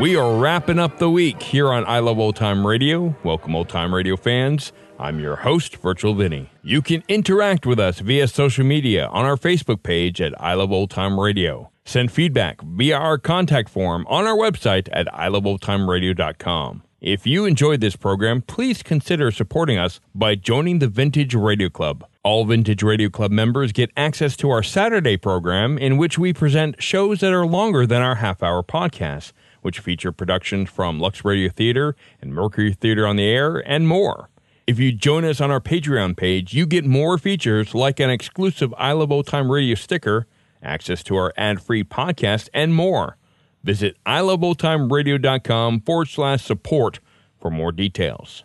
We are wrapping up the week here on I Love Old Time Radio. Welcome, old time radio fans. I'm your host, Virtual Vinny. You can interact with us via social media on our Facebook page at I Love Old Time Radio. Send feedback via our contact form on our website at iloveoldtimeradio.com. If you enjoyed this program, please consider supporting us by joining the Vintage Radio Club. All Vintage Radio Club members get access to our Saturday program, in which we present shows that are longer than our half hour podcast, which feature productions from Lux Radio Theater and Mercury Theater on the Air, and more. If you join us on our Patreon page, you get more features like an exclusive I Love Old Time Radio sticker, access to our ad free podcast, and more. Visit iloveoldtimeradio.com forward slash support for more details.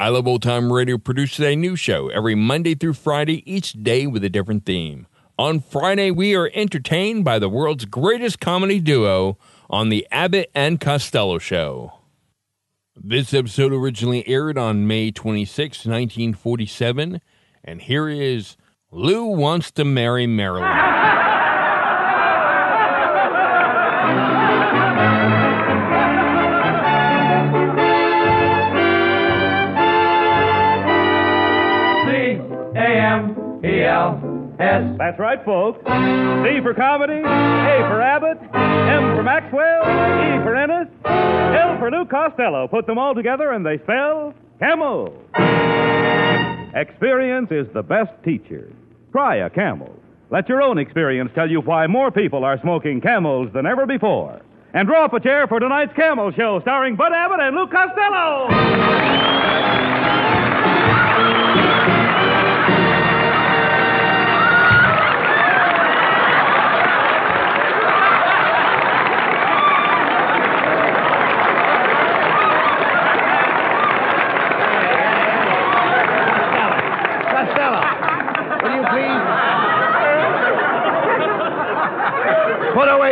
I Love Old Time Radio produces a new show every Monday through Friday, each day with a different theme. On Friday, we are entertained by the world's greatest comedy duo on The Abbott and Costello Show. This episode originally aired on May 26, 1947, and here is Lou Wants to Marry Marilyn. That's right, folks. C for comedy, A for Abbott, M for Maxwell, E for Ennis, L for Lou Costello. Put them all together and they spell Camel. Experience is the best teacher. Try a Camel. Let your own experience tell you why more people are smoking Camels than ever before. And draw up a chair for tonight's Camel Show starring Bud Abbott and Lou Costello. Costello,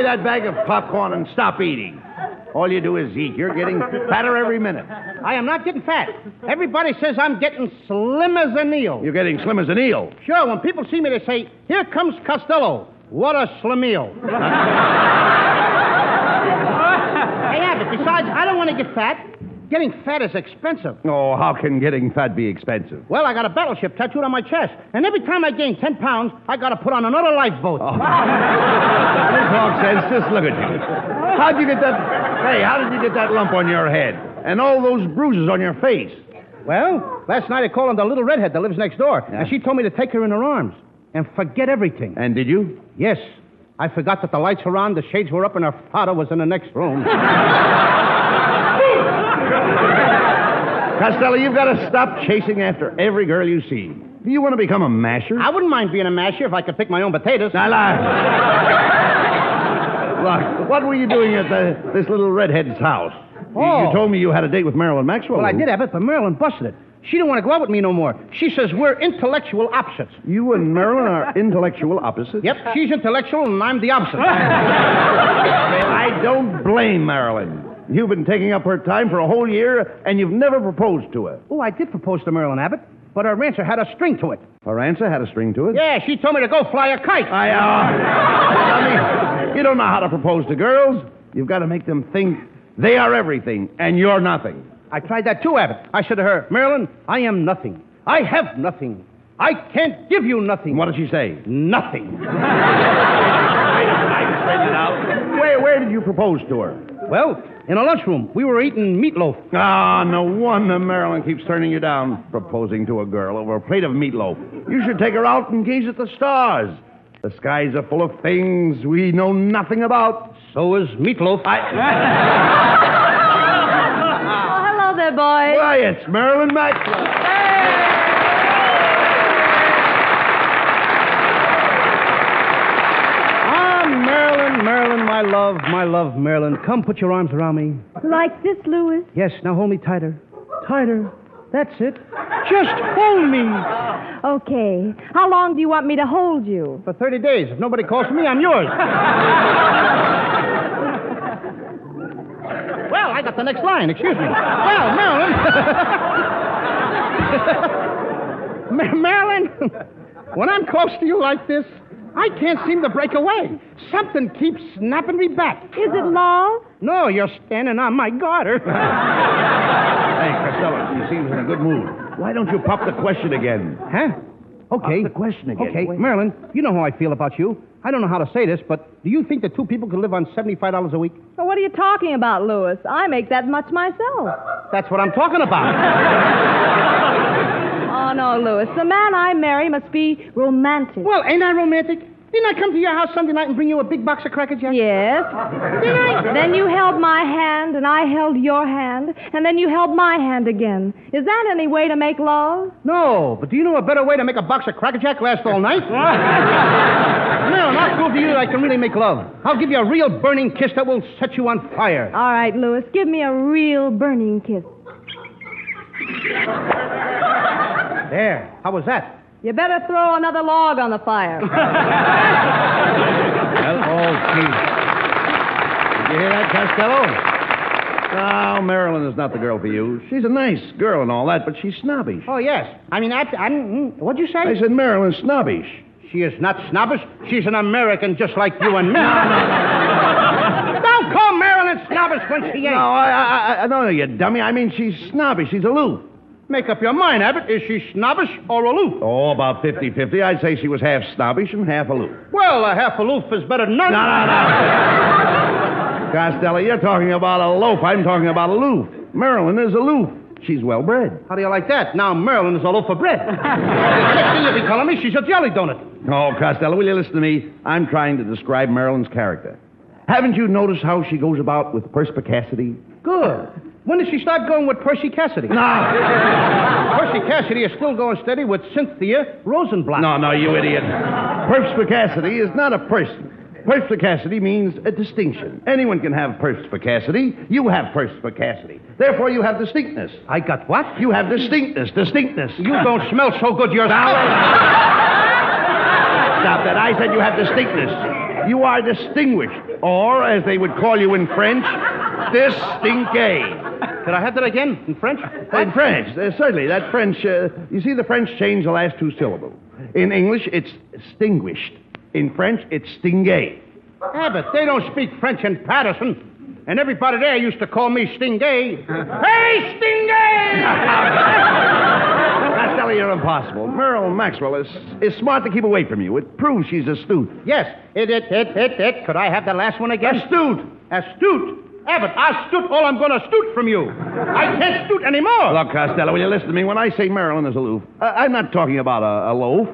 that bag of popcorn and stop eating. All you do is eat. You're getting fatter every minute. I am not getting fat. Everybody says I'm getting slim as an eel. You're getting slim as an eel. Sure, when people see me, they say, Here comes Costello. What a slim eel. hey, Abbott, besides, I don't want to get fat. Getting fat is expensive. Oh, how can getting fat be expensive? Well, I got a battleship tattooed on my chest, and every time I gain 10 pounds, I got to put on another lifeboat. Oh. Don't talk sense. Just look at you. How'd you get that? Hey, how did you get that lump on your head? And all those bruises on your face? Well, last night I called on the little redhead that lives next door, Yeah. and she told me to take her in her arms and forget everything. And did you? Yes, I forgot that the lights were on, the shades were up, and her father was in the next room. Costello, you've got to stop chasing after every girl you see. Do you want to become a masher? I wouldn't mind being a masher if I could pick my own potatoes. I look. Look, what were you doing at the, this little redhead's house? You- You, Oh. told me you had a date with Marilyn Maxwell. Well, I did have it, but Marilyn busted it. She didn't want to go out with me no more. She says we're intellectual opposites. You and Marilyn are intellectual opposites? Yep, she's intellectual and I'm the opposite. I don't blame Marilyn. You've been taking up her time for a whole year, and you've never proposed to her. oh, I did propose to Marilyn Abbott, but her answer had a string to it. Her answer had a string to it. Yeah, she told me to go fly a kite. I, uh, I mean, you don't know how to propose to girls. You've got to make them think they are everything, and you're nothing. I tried that too, Abbott. I said to her, Marilyn, I am nothing. I have nothing. I can't give you nothing. What did she say? Nothing. Where, where did you propose to her? Well, in a lunchroom, we were eating meatloaf. Ah, no wonder Marilyn keeps turning you down, proposing to a girl over a plate of meatloaf. You should take her out and gaze at the stars. The skies are full of things we know nothing about. So is meatloaf. Oh, hello there, boys. Why, it's Marilyn Maxwell. Ah, Marilyn, Marilyn, my love, my love, Marilyn. Come put your arms around me. Like this, Louis? Yes, now hold me tighter. Tighter. That's it. Just hold me. Okay. How long do you want me to hold you? For 30 days. If nobody calls for me, I'm yours. well, I got the next line. Excuse me. Well, Marilyn. Ma- Marilyn, when I'm close to you like this, I can't seem to break away. Something keeps snapping me back. Is it love? No, you're standing on my garter. Hey, Costello, you seem in a good mood. Why don't you pop the question again? Huh? Okay. Pop the question again. Okay, Wait. Marilyn, you know how I feel about you. I don't know how to say this, but do you think that two people can live on $75 a week? Well, what are you talking about, Louis? I make that much myself. That's what I'm talking about. Oh, no, Louis. The man I marry must be romantic. well, ain't I romantic? Didn't I come to your house Sunday night and bring you a big box of Cracker Jacks? Yes. Then you held my hand, and I held your hand, and then you held my hand again. Is that any way to make love? No, but do you know a better way to make a box of Cracker Jack last all night? no, not prove to you that I can really make love. I'll give you a real burning kiss that will set you on fire. All right, Louis, give me a real burning kiss. There. How was that? You better throw another log on the fire. Oh, gee. Did you hear that, Costello? No, Marilyn is not the girl for you. She's a nice girl and all that, but she's snobbish. Oh, yes. I mean, I, I, mm, what'd you say? I said Marilyn's snobbish. She is not snobbish. She's an American just like you and me. Don't call Marilyn snobbish when she ain't. No, I, I, I, no, you dummy. I mean, she's snobbish. She's aloof. Make up your mind, Abbott. Is she snobbish or aloof? Oh, about 50 50. I'd say she was half snobbish and half aloof. Well, a half aloof is better than none. No, no, no. Costello, you're talking about a loaf. I'm talking about aloof. Marilyn is aloof. She's well bred. How do you like that? Now Marilyn is a loaf of bread. Next thing you'll be calling me, she's a jelly donut. Oh, Costello, will you listen to me? I'm trying to describe Marilyn's character. Haven't you noticed how she goes about with perspicacity? Good. When did she start going with Percy Cassidy? No. Percy Cassidy is still going steady with Cynthia Rosenblatt. No, no, you idiot. Perspicacity is not a person. Perspicacity means a distinction. Anyone can have perspicacity. You have perspicacity. Therefore, you have distinctness. I got what? You have distinctness, distinctness. You don't smell so good yourself. Stop that. I said you have distinctness. You are distinguished. Or, as they would call you in French, distingué. Could I have that again in French? In French, uh, certainly. That French, uh, you see, the French change the last two syllables. In English, it's distinguished. In French, it's stingé. Abbott, they don't speak French in Paterson. And everybody there used to call me Stingay. hey, Stingay! Impossible. Merle Maxwell is, is smart to keep away from you. It proves she's astute. yes, it, it, it, it, it. Could I have the last one again? Astute. Astute. Abbott, I astute all I'm going to astute from you. I can't astute anymore. Look, Costello, will you listen to me? When I say Marilyn is aloof, uh, I'm not talking about a, a loaf.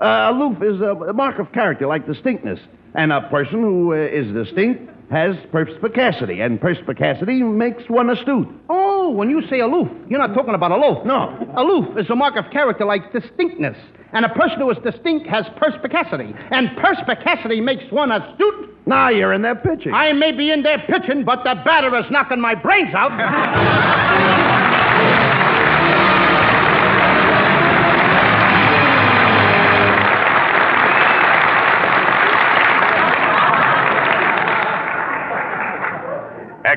Uh, aloof is a, a mark of character, like distinctness. And a person who uh, is distinct has perspicacity, and perspicacity makes one astute. Oh, when you say aloof, you're not talking about a loaf. No. Aloof is a mark of character like distinctness. And a person who is distinct has perspicacity. And perspicacity makes one astute. Now you're in there pitching. I may be in there pitching, but the batter is knocking my brains out.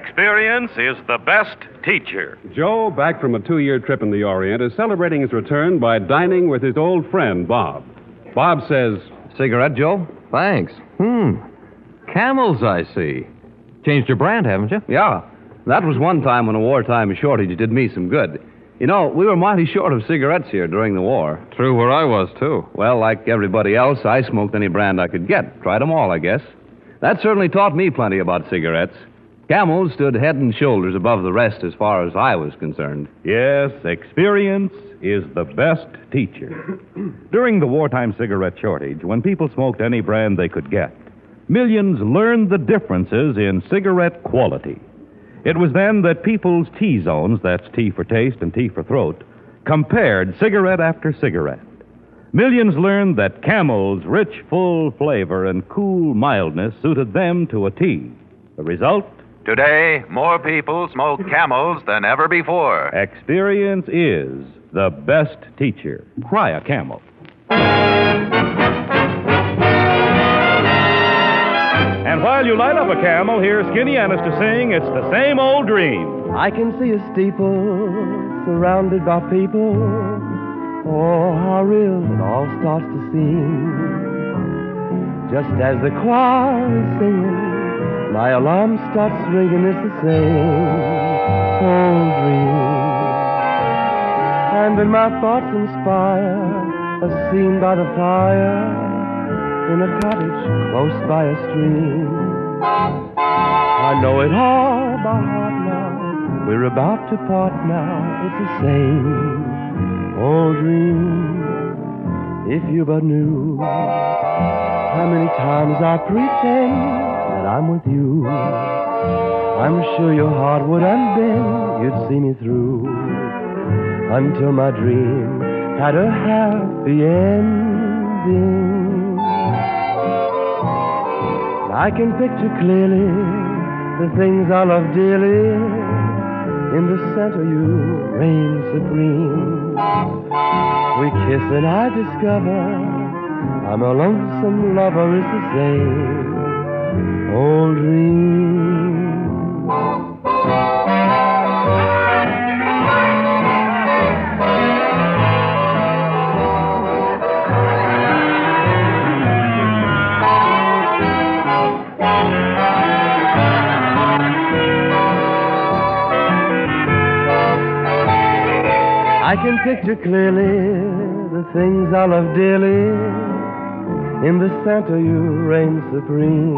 Experience is the best teacher. Joe, back from a two year trip in the Orient, is celebrating his return by dining with his old friend, Bob. Bob says, Cigarette, Joe? Thanks. Hmm. Camels, I see. Changed your brand, haven't you? Yeah. That was one time when a wartime shortage did me some good. You know, we were mighty short of cigarettes here during the war. True where I was, too. Well, like everybody else, I smoked any brand I could get. Tried them all, I guess. That certainly taught me plenty about cigarettes. Camels stood head and shoulders above the rest as far as I was concerned. Yes, experience is the best teacher. During the wartime cigarette shortage, when people smoked any brand they could get, millions learned the differences in cigarette quality. It was then that people's T zones, that's T for taste and T for throat, compared cigarette after cigarette. Millions learned that Camel's rich, full flavor and cool mildness suited them to a T. The result? Today, more people smoke camels than ever before. Experience is the best teacher. Cry a camel. And while you light up a camel, hear Skinny Ennis sing It's the Same Old Dream. I can see a steeple surrounded by people. Oh, how real it all starts to seem. Just as the choir is singing, my alarm starts ringing. It's the same old dream. And then my thoughts inspire a scene by the fire in a cottage close by a stream. I know it all by heart now. We're about to part now. It's the same old dream. If you but knew how many times I pretend I'm with you, I'm sure your heart would unbend. You'd see me through until my dream had a happy ending. I can picture clearly the things I love dearly. In the center you reign supreme. We kiss and I discover I'm a lonesome lover. It's the same old dream. I can picture clearly the things I love dearly. In the center you reign supreme.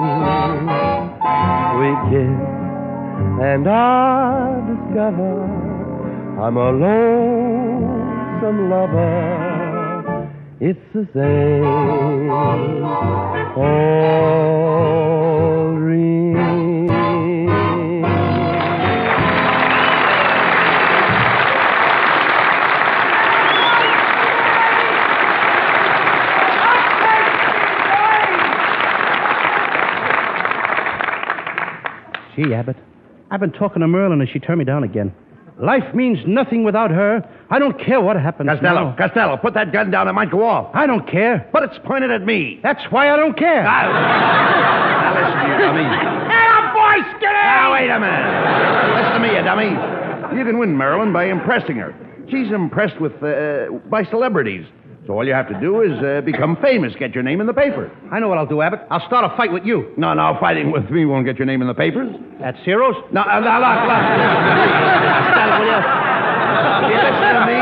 We kiss, and I discover I'm a lonesome lover. It's the same old Gee, Abbott, I've been talking to Merlin and she turned me down again. Life means nothing without her. I don't care what happens. Costello, now. Costello, put that gun down. It might go off. I don't care. But it's pointed at me. That's why I don't care. Now listen, you dummy. boy, Skinny! Now, wait a minute. Listen to me, you dummy. You can win Marilyn by impressing her. She's impressed with uh, by celebrities. So all you have to do is uh, become famous, get your name in the paper. I know what I'll do, Abbott. I'll start a fight with you. No, no, fighting with me won't get your name in the papers. At Ciro's? No, uh, look. Will you? Listen to me?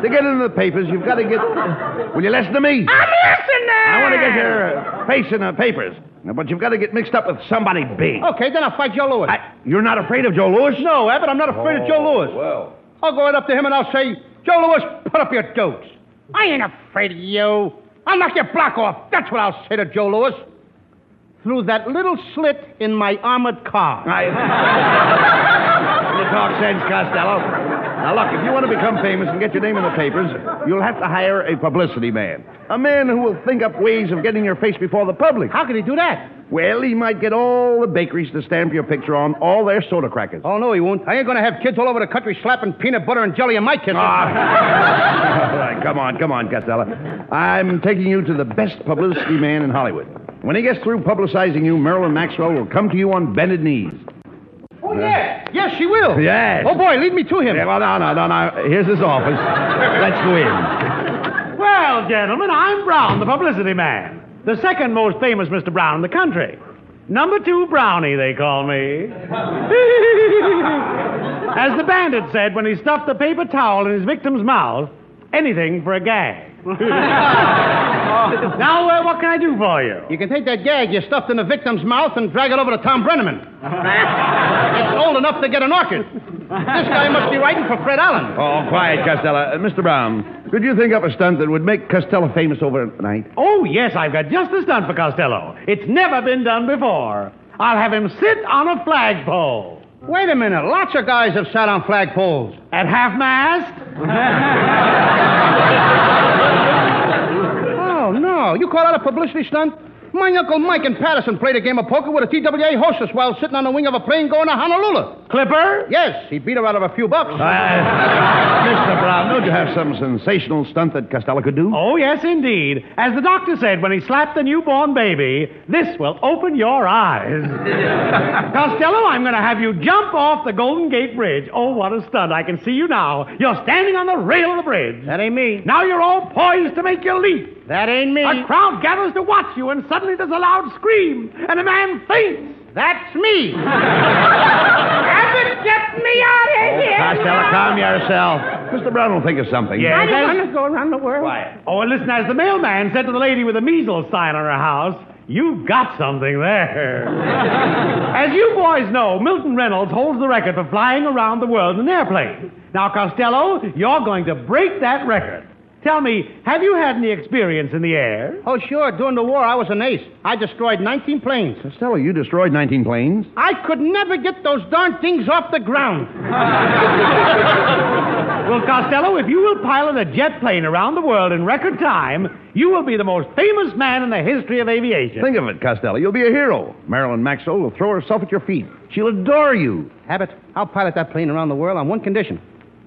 To get into the papers, you've got to get. Will you listen to me? I'm listening! I want to get your uh, face in the papers. But you've got to get mixed up with somebody big. Okay, then I'll fight Joe Louis. I- you're not afraid of Joe Louis? No, Abbott, I'm not afraid of Joe Louis. Well. I'll go right up to him and I'll say, Joe Louis, put up your dukes. I ain't afraid of you. I'll knock your block off. That's what I'll say to Joe Louis. Through that little slit in my armored car. You talk sense, Costello. Now, look, if you want to become famous and get your name in the papers, you'll have to hire a publicity man. A man who will think up ways of getting your face before the public. How can he do that? Well, he might get all the bakeries to stamp your picture on all their soda crackers. Oh, no, he won't. I ain't going to have kids all over the country slapping peanut butter and jelly in my kitchen. Ah. all right, come on, come on, Costello. I'm taking you to the best publicity man in Hollywood. When he gets through publicizing you, Marilyn Maxwell will come to you on bended knees. Oh, yes. Yes, she will. Yes. Oh, boy, lead me to him. Yeah, well, no, no, no, no. Here's his office. Let's go in. Well, gentlemen, I'm Brown, the publicity man. The second most famous Mr. Brown in the country. Number two Brownie, they call me. As the bandit said when he stuffed a paper towel in his victim's mouth, anything for a gag. now, uh, what can I do for you? You can take that gag you stuffed in the victim's mouth and drag it over to Tom Breneman. it's old enough to get an orchid. This guy must be writing for Fred Allen. Oh, quiet, Costello. Uh, Mr. Brown, could you think up a stunt that would make Costello famous overnight? Oh, yes, I've got just the stunt for Costello. It's never been done before. I'll have him sit on a flagpole. Wait a minute. Lots of guys have sat on flagpoles. At half mast? no. You call that a publicity stunt? My Uncle Mike in Paterson played a game of poker with a TWA hostess while sitting on the wing of a plane going to Honolulu. Clipper? Yes, he beat her out of a few bucks. Uh, Mr. Brown, don't you have some sensational stunt that Costello could do? Oh, yes, indeed. As the doctor said when he slapped the newborn baby, this will open your eyes. Costello, I'm going to have you jump off the Golden Gate Bridge. Oh, what a stunt. I can see you now. You're standing on the rail of the bridge. That ain't me. Now you're all poised to make your leap. That ain't me. A crowd gathers to watch you, and suddenly there's a loud scream, and a man faints. That's me. Abbott, get me out of oh, here. Costello, calm yourself. Mr. Brown will think of something. Yes, I as- don't want to go around the world. Quiet. Oh, and listen, as the mailman said to the lady with the measles sign on her house, you've got something there. as you boys know, Milton Reynolds holds the record for flying around the world in an airplane. Now, Costello, you're going to break that record. Tell me, have you had any experience in the air? Oh, sure. During the war, I was an ace. I destroyed 19 planes. Costello, you destroyed 19 planes. I could never get those darn things off the ground. Well, Costello, if you will pilot a jet plane around the world in record time, you will be the most famous man in the history of aviation. Think of it, Costello. You'll be a hero. Marilyn Maxwell will throw herself at your feet. She'll adore you. Abbott, I'll pilot that plane around the world on one condition.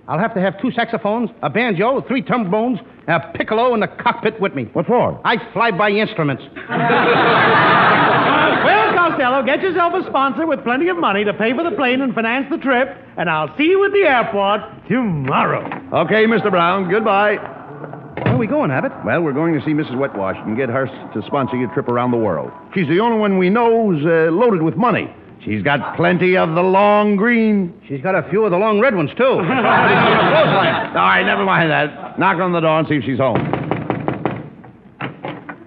I'll have to have two saxophones, a banjo, three trombones, a piccolo in the cockpit with me. What for? I fly by instruments. Well, Costello, get yourself a sponsor with plenty of money to pay for the plane and finance the trip, and I'll see you at the airport tomorrow. Okay, Mr. Brown. Goodbye. Where are we going, Abbott? Well, we're going to see Mrs. Wetwash and get her to sponsor your trip around the world. She's the only one we know who's uh, loaded with money. She's got plenty of the long green. She's got a few of the long red ones, too. All right, never mind that. Knock on the door and see if she's home.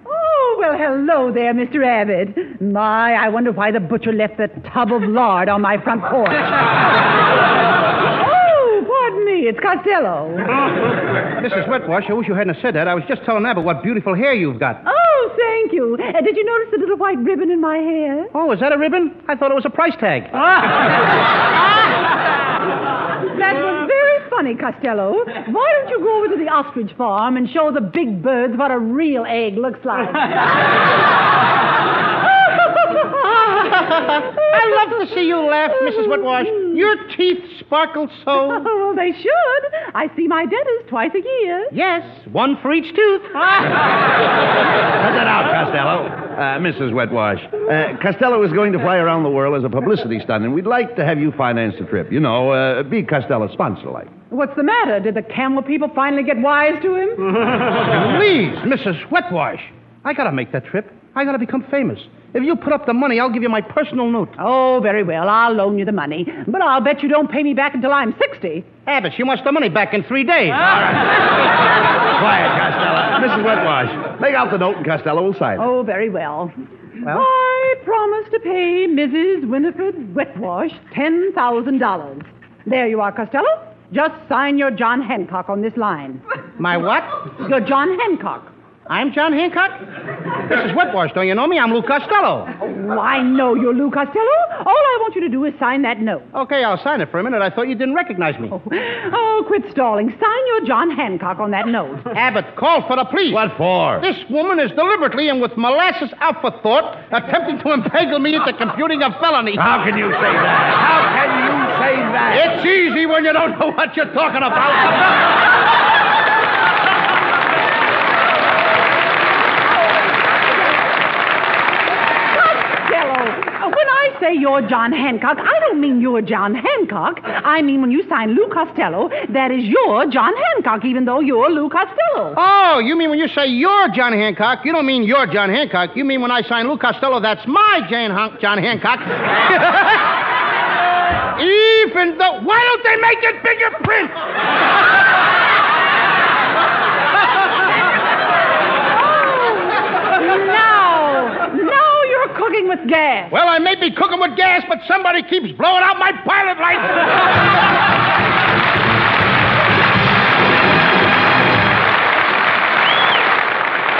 Oh, well, hello there, Mr. Abbott. My, I wonder why the butcher left the tub of lard on my front porch. oh, pardon me, it's Costello. Mrs. Wetwash, I wish you hadn't said that. I was just telling Abbott what beautiful hair you've got. Oh, thank you. Uh, did you notice the little white ribbon in my hair? Oh, is that a ribbon? I thought it was a price tag. That was very funny, Costello. Why don't you go over to the ostrich farm and show the big birds what a real egg looks like? I love to see you laugh, Mrs. Wetwash. Your teeth sparkle so. well, they should. I see my dentist twice a year. Yes, one for each tooth. Cut that out, Costello. Uh, Mrs. Wetwash. Uh, Costello is going to fly around the world as a publicity stunt, and we'd like to have you finance the trip. You know, uh, be Costello's sponsor, like. What's the matter? Did the camel people finally get wise to him? Please, Mrs. Wetwash. I gotta make that trip. I gotta become famous. If you put up the money, I'll give you my personal note. Oh, very well. I'll loan you the money. But I'll bet you don't pay me back until I'm 60. Abbott, she wants the money back in three days. Ah. All right. Quiet, Costello. Mrs. Wetwash, make out the note and Costello will sign it. Oh, very well. Well? I promise to pay Mrs. Winifred Wetwash $10,000. There you are, Costello. Just sign your John Hancock on this line. My what? Your John Hancock. I'm John Hancock? Mrs. Wetwash, don't you know me? I'm Lou Costello. Oh, I know you're Lou Costello. All I want you to do is sign that note. Okay, I'll sign it for a minute. I thought you didn't recognize me. Oh, oh quit stalling. Sign your John Hancock on that note. Abbott, call for the police. What for? This woman is deliberately and with molasses afterthought attempting to inveigle me into computing a felony. How can you say that? How can you say that? It's easy when you don't know what you're talking about. say you're John Hancock, I don't mean you're John Hancock. I mean when you sign Lou Costello, that is your John Hancock, even though you're Lou Costello. Oh, you mean when you say you're John Hancock, you don't mean you're John Hancock. You mean when I sign Lou Costello, that's my Jane John Hancock. even though, why don't they make it bigger print? Oh, no be cooking with gas, but somebody keeps blowing out my pilot light.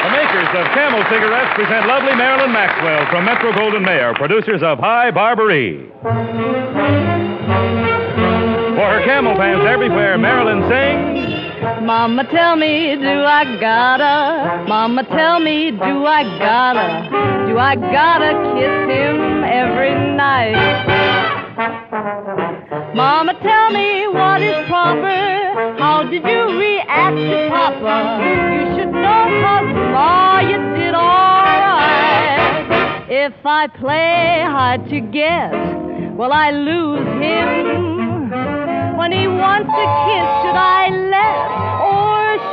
The makers of Camel cigarettes present lovely Marilyn Maxwell from Metro Goldwyn Mayer, producers of High Barbary. For her Camel fans everywhere, Marilyn sings. Mama, tell me, do I gotta? Mama, tell me, do I gotta? Do I gotta kiss him every night? Mama, tell me what is proper. How did you react to Papa? You should know, cause Ma, you did alright. If I play hard to get, will I lose him? When he wants a kiss, should I let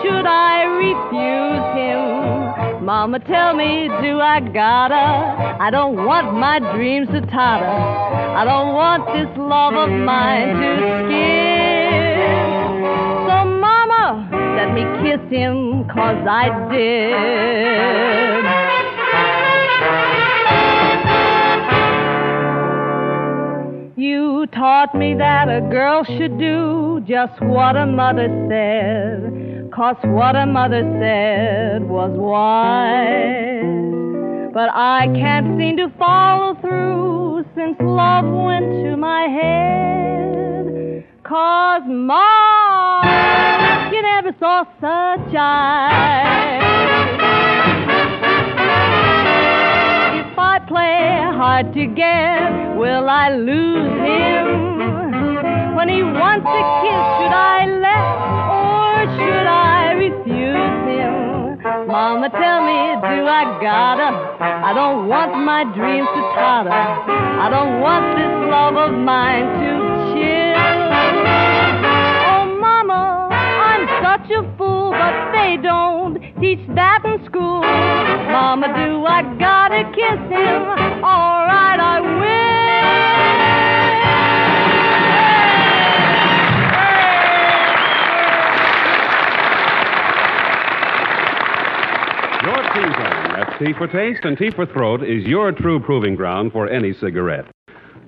should I refuse him? Mama, tell me, do I gotta? I don't want my dreams to totter. I don't want this love of mine to skip. So, Mama, let me kiss him, cause I did. You taught me that a girl should do just what a mother said, cause what a mother said was wise. But I can't seem to follow through since love went to my head, cause Ma, you never saw such eyes. If I play hard to get, will I lose him? When he wants a kiss, should I let should I refuse him? Mama, tell me, do I gotta? I don't want my dreams to totter. I don't want this love of mine to chill. Oh, Mama, I'm such a fool, but they don't teach that in school. Mama, do I gotta kiss him? All right, I Your T-Zone, that's tea for taste and tea for throat, is your true proving ground for any cigarette.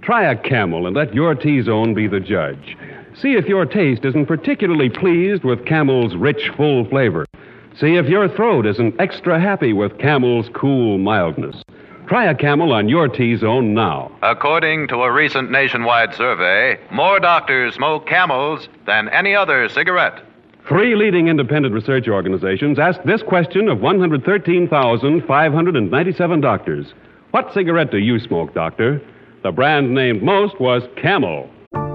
Try a Camel and let your T-Zone be the judge. See if your taste isn't particularly pleased with Camel's rich, full flavor. See if your throat isn't extra happy with Camel's cool mildness. Try a Camel on your T-Zone now. According to a recent nationwide survey, more doctors smoke camels than any other cigarette. Three leading independent research organizations asked this question of 113,597 doctors. What cigarette do you smoke, doctor? The brand named most was Camel.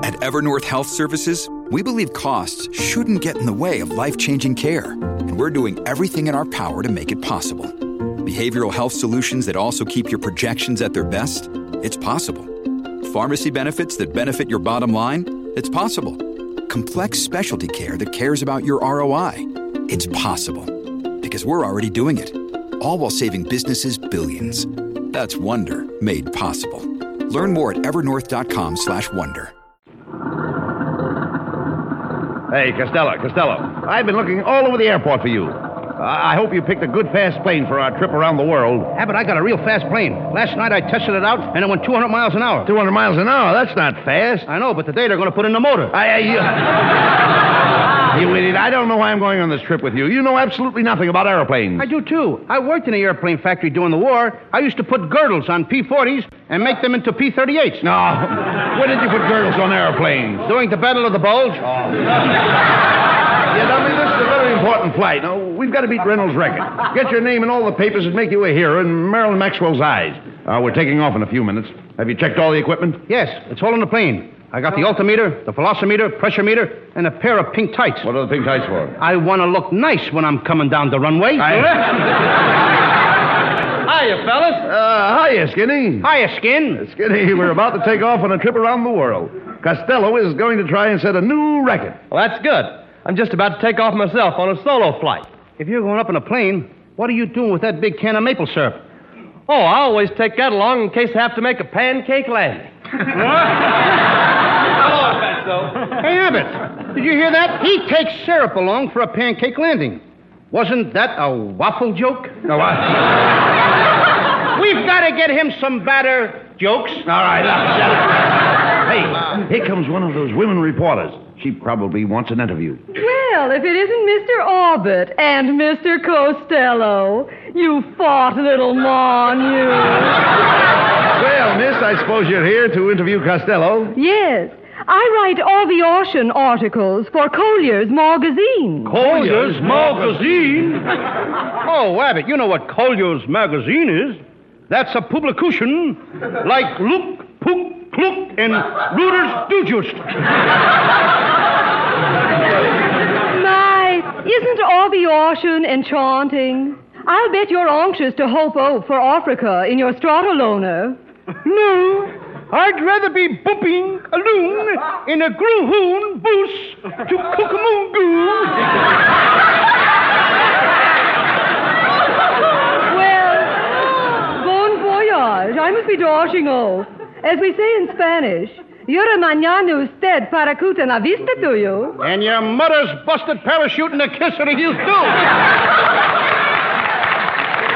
At Evernorth Health Services, we believe costs shouldn't get in the way of life changing care, and we're doing everything in our power to make it possible. Behavioral health solutions that also keep your projections at their best? It's possible. Pharmacy benefits that benefit your bottom line? It's possible. Complex specialty care that cares about your ROI? It's possible. Because we're already doing it. All while saving businesses billions. That's Wonder made possible. Learn more at evernorth.com/wonder. Hey, Costello, Costello. I've been looking all over the airport for you. I hope you picked a good fast plane for our trip around the world. Abbott, I got a real fast plane. Last night I tested it out, and it went 200 miles an hour. 200 miles an hour? That's not fast. I know, but today they're going to put in the motor. I, I, you, you idiot. I don't know why I'm going on this trip with you. You know absolutely nothing about airplanes. I do, too. I worked in an airplane factory during the war. I used to put girdles on P-40s and make them into P-38s. No. When did you put girdles on airplanes? During the Battle of the Bulge. Oh. Yeah, dummy, this is a very important flight. Now, we've got to beat Reynolds' record. Get your name in all the papers and make you a hero in Marilyn Maxwell's eyes. Uh, we're taking off in a few minutes. Have you checked all the equipment? Yes, it's all in the plane. I got the altimeter, the velocimeter, pressure meter, and a pair of pink tights. What are the pink tights for? I want to look nice when I'm coming down the runway. Hiya, fellas. Uh, hiya, Skinny. Hiya, Skin. Skinny, we're about to take off on a trip around the world. Costello is going to try and set a new record. Well, that's good. I'm just about to take off myself on a solo flight. If you're going up in a plane, what are you doing with that big can of maple syrup? Oh, I always take that along in case I have to make a pancake landing. Hey, Abbott, did you hear that? He takes syrup along for a pancake landing. Wasn't that a waffle joke? No, I... We've got to get him some better jokes. All right, now, shut up. Hey, here comes one of those women reporters. She probably wants an interview. Well, if it isn't Mr. Orbit and Mr. Costello, you fought little mon, you. Well, miss, I suppose you're here to interview Costello. Yes, I write all the ocean articles for Collier's magazine. Collier's magazine? Oh, Abbott, you know what Collier's magazine is. That's a publication like Look, Pook, Klook, and Reuters Digest. My, isn't all the ocean enchanting? I'll bet you're anxious to hope out for Africa in your stratoloner. No, I'd rather be booping alone in a groohoon boos to Well, bon voyage. I must be dashing off. As we say in Spanish, Yura mañana usted para cuta na vista to you. And your mother's busted parachute in a kiss of the youth, too.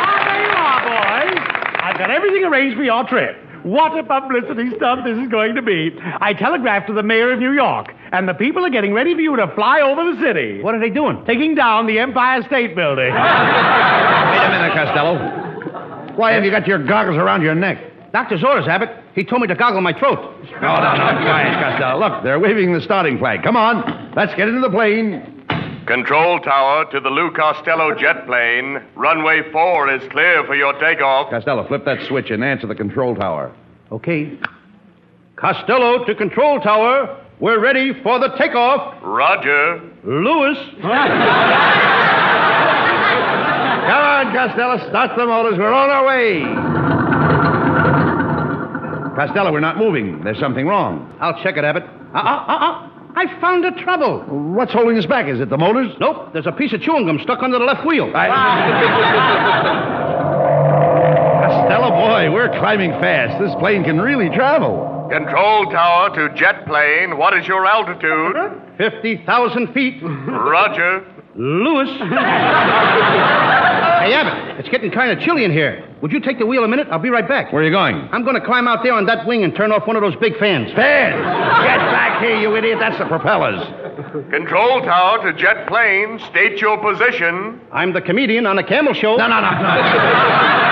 Ah, there you are, boys. I've got everything arranged for your trip. What a publicity stunt this is going to be. I telegraphed to the mayor of New York, and the people are getting ready for you to fly over the city. What are they doing? Taking down the Empire State Building. Wait a minute, Costello. Why have you got your goggles around your neck? Doctor's orders, Abbott. He told me to goggle my throat. No, no, no, quiet, Costello. Look, they're waving the starting flag. Come on, let's get into the plane. Control tower to the Lou Costello jet plane. Runway 4 is clear for your takeoff. Costello, flip that switch and answer the control tower. Okay. Costello to control tower. We're ready for the takeoff. Roger. Lewis. Come on, Costello, start the motors. We're on our way. Costello, we're not moving. There's something wrong. I'll check it, Abbott. Uh, uh, uh, uh. I found the trouble. What's holding us back? Is it the motors? Nope. There's a piece of chewing gum stuck under the left wheel. Costello, boy, we're climbing fast. This plane can really travel. Control tower to jet plane. What is your altitude? 50,000 feet. Roger. Lewis. hey, Abbott, it's getting kind of chilly in here. Would you take the wheel a minute? I'll be right back. Where are you going? I'm going to climb out there on that wing and turn off one of those big fans. Fans! Get back here, you idiot. That's the propellers. Control tower to jet plane. State your position. I'm the comedian on the camel show. No, no, no, no.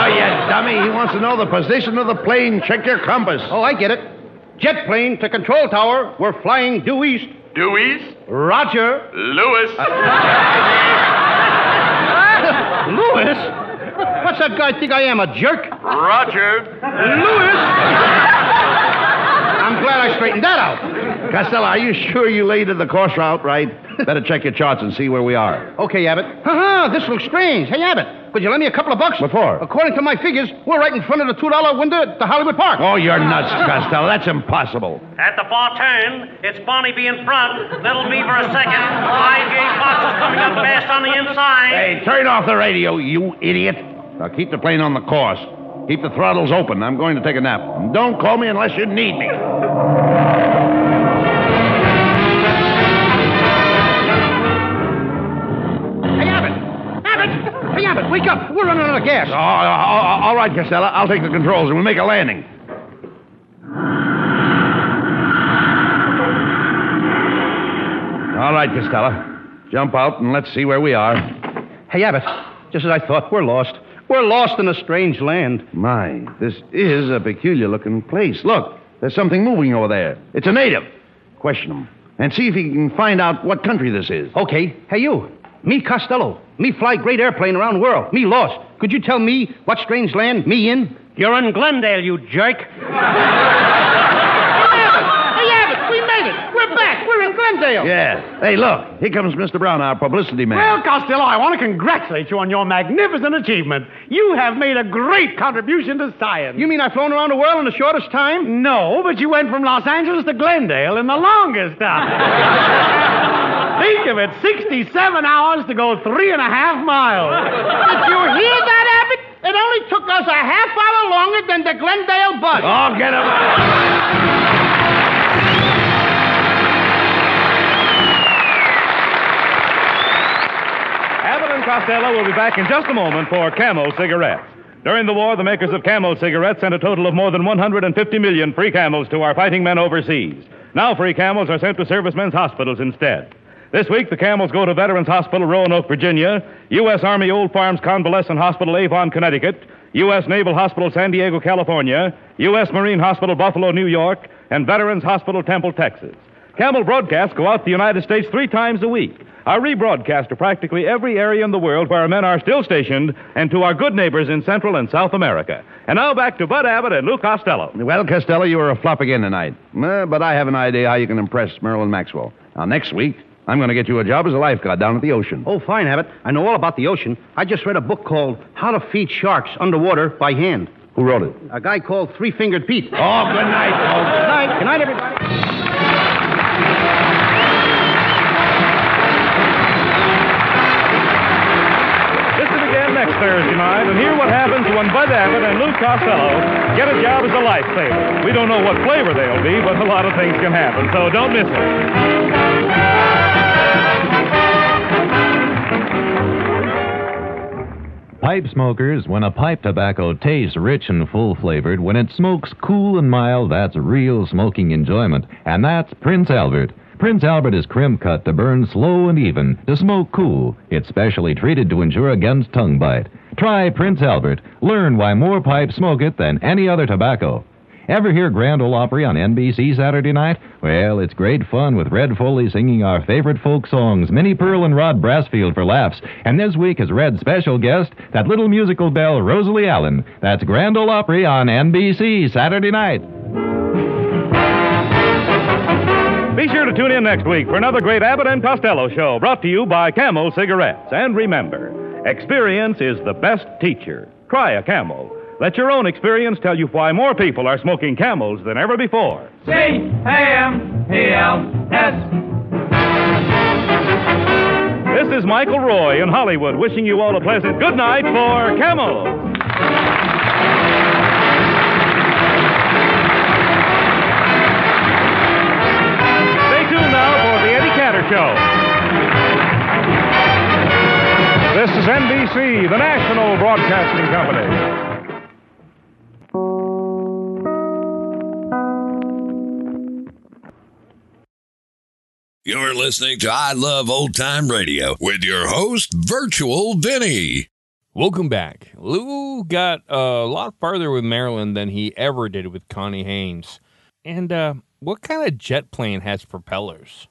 Oh, you dummy. He wants to know the position of the plane. Check your compass. Oh, I get it. Jet plane to control tower. We're flying due east. Due east. Roger. Lewis. Lewis? What's that guy think I am, a jerk? Roger. Lewis! I'm glad I straightened that out. Costello, are you sure you laid the course route right? Better check your charts and see where we are. Okay, Abbott. Ha This looks strange. Hey, Abbott, could you lend me a couple of bucks? What for? According to my figures, we're right in front of the $2 window at the Hollywood Park. Oh, you're nuts, Costello. That's impossible. At the far turn, it's Bonnie B in front, Little B for a second. I.J. Fox is coming up fast on the inside. Hey, turn off the radio, you idiot. Now keep the plane on the course. Keep the throttles open. I'm going to take a nap. And don't call me unless you need me. Hey, Abbott, wake up! We're running out of gas. Oh, all all right, Costello. I'll take the controls and we'll make a landing. All right, Costello. Jump out and let's see where we are. Hey, Abbott, just as I thought, we're lost. We're lost in a strange land. My, this is a peculiar looking place. Look, there's something moving over there. It's a native. Question him and see if he can find out what country this is. Okay. Hey, you. Me, Costello. Me fly great airplane around world. Me lost. Could you tell me what strange land me in? You're in Glendale, you jerk. Hey, Abbott, we made it. We're back. We're in Glendale. Yeah. Hey, look. Here comes Mr. Brown, our publicity man. Well, Costello, I want to congratulate you on your magnificent achievement. You have made a great contribution to science. You mean I've flown around the world in the shortest time? No, but you went from Los Angeles to Glendale in the longest time. Think of it 67 hours to go three and a half miles. Did you hear that, Abbott? It only took us a half hour longer than the Glendale bus. Oh, get him. Costello will be back in just a moment for Camel cigarettes. During the war, the makers of Camel cigarettes sent a total of more than 150 million free camels to our fighting men overseas. Now free camels are sent to servicemen's hospitals instead. This week, the camels go to Veterans Hospital, Roanoke, Virginia, U.S. Army Old Farms Convalescent Hospital, Avon, Connecticut, U.S. Naval Hospital, San Diego, California, U.S. Marine Hospital, Buffalo, New York, and Veterans Hospital, Temple, Texas. Camel broadcasts go out to the United States three times a week. Are rebroadcast to practically every area in the world where our men are still stationed and to our good neighbors in Central and South America. And now back to Bud Abbott and Lou Costello. Well, Costello, you were a flop again tonight. Uh, but I have an idea how you can impress Marilyn Maxwell. Now, next week, I'm going to get you a job as a lifeguard down at the ocean. Oh, fine, Abbott. I know all about the ocean. I just read a book called How to Feed Sharks Underwater by Hand. Who wrote it? A guy called Three Fingered Pete. Oh, good night, folks. Good night. Good night, everybody. Next Thursday night and hear what happens when Bud Abbott and Lou Costello get a job as a lifesaver. We don't know what flavor they'll be, but a lot of things can happen, so don't miss it. Pipe smokers, when a pipe tobacco tastes rich and full flavored, when it smokes cool and mild, that's real smoking enjoyment. And that's Prince Albert. Prince Albert is crimp cut to burn slow and even, to smoke cool. It's specially treated to ensure against tongue bite. Try Prince Albert. Learn why more pipes smoke it than any other tobacco. Ever hear Grand Ole Opry on NBC Saturday night? Well, it's great fun with Red Foley singing our favorite folk songs, Minnie Pearl and Rod Brasfield for laughs. And this week is Red's special guest, that little musical belle, Rosalie Allen. That's Grand Ole Opry on NBC Saturday night. To tune in next week for another great Abbott and Costello show brought to you by Camel Cigarettes. And remember, experience is the best teacher. Try a Camel. Let your own experience tell you why more people are smoking camels than ever before. C A M P L S. This is Michael Roy in Hollywood wishing you all a pleasant good night for Camel. Show. This is NBC, the national broadcasting company. You're listening to I Love Old Time Radio with your host, Virtual Vinny. Welcome back. Lou got a lot farther with Marilyn than he ever did with Connie Haines. And uh, what kind of jet plane has propellers?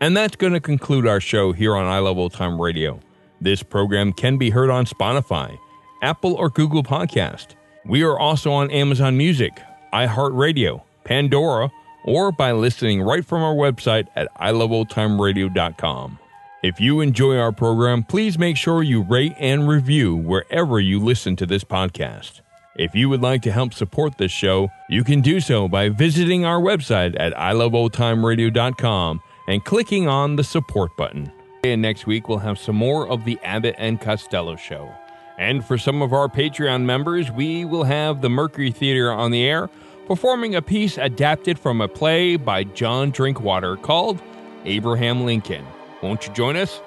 And that's going to conclude our show here on Love Old Time Radio. This program can be heard on Spotify, Apple or Google Podcast. We are also on Amazon Music, iHeartRadio, Pandora, or by listening right from our website at iloveoldtimeradio.com. If you enjoy our program, please make sure you rate and review wherever you listen to this podcast. If you would like to help support this show, you can do so by visiting our website at iloveoldtimeradio.com and clicking on the support button. And next week we'll have some more of the Abbott and Costello show. And for some of our Patreon members, we will have the Mercury Theater on the air performing a piece adapted from a play by John Drinkwater called Abraham Lincoln. Won't you join us?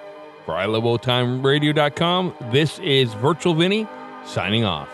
For iloveoldtimeradio.com, this is Virtual Vinny signing off.